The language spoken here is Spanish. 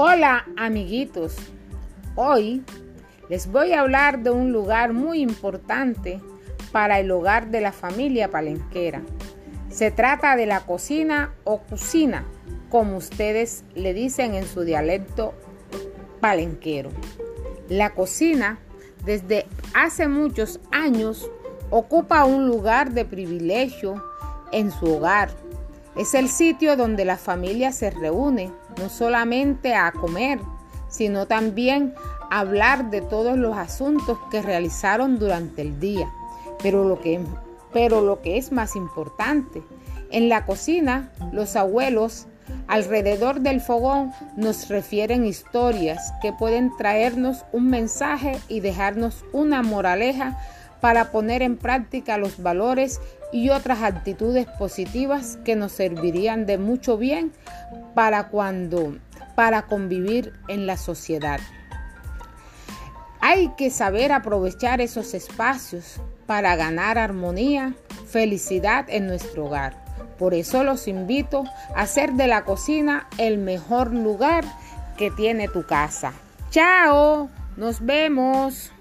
Hola amiguitos, hoy les voy a hablar de un lugar muy importante para el hogar de la familia palenquera. Se trata de la cocina o cocina, como ustedes le dicen en su dialecto palenquero. La cocina, desde hace muchos años, ocupa un lugar de privilegio en su hogar es el sitio donde la familia se reúne, no solamente a comer, sino también a hablar de todos los asuntos que realizaron durante el día. Pero lo que, pero lo que es más importante, en la cocina, los abuelos alrededor del fogón nos refieren historias que pueden traernos un mensaje y dejarnos una moraleja para poner en práctica los valores y otras actitudes positivas que nos servirían de mucho bien para cuando para convivir en la sociedad. Hay que saber aprovechar esos espacios para ganar armonía, felicidad en nuestro hogar. Por eso los invito a hacer de la cocina el mejor lugar que tiene tu casa. Chao, nos vemos.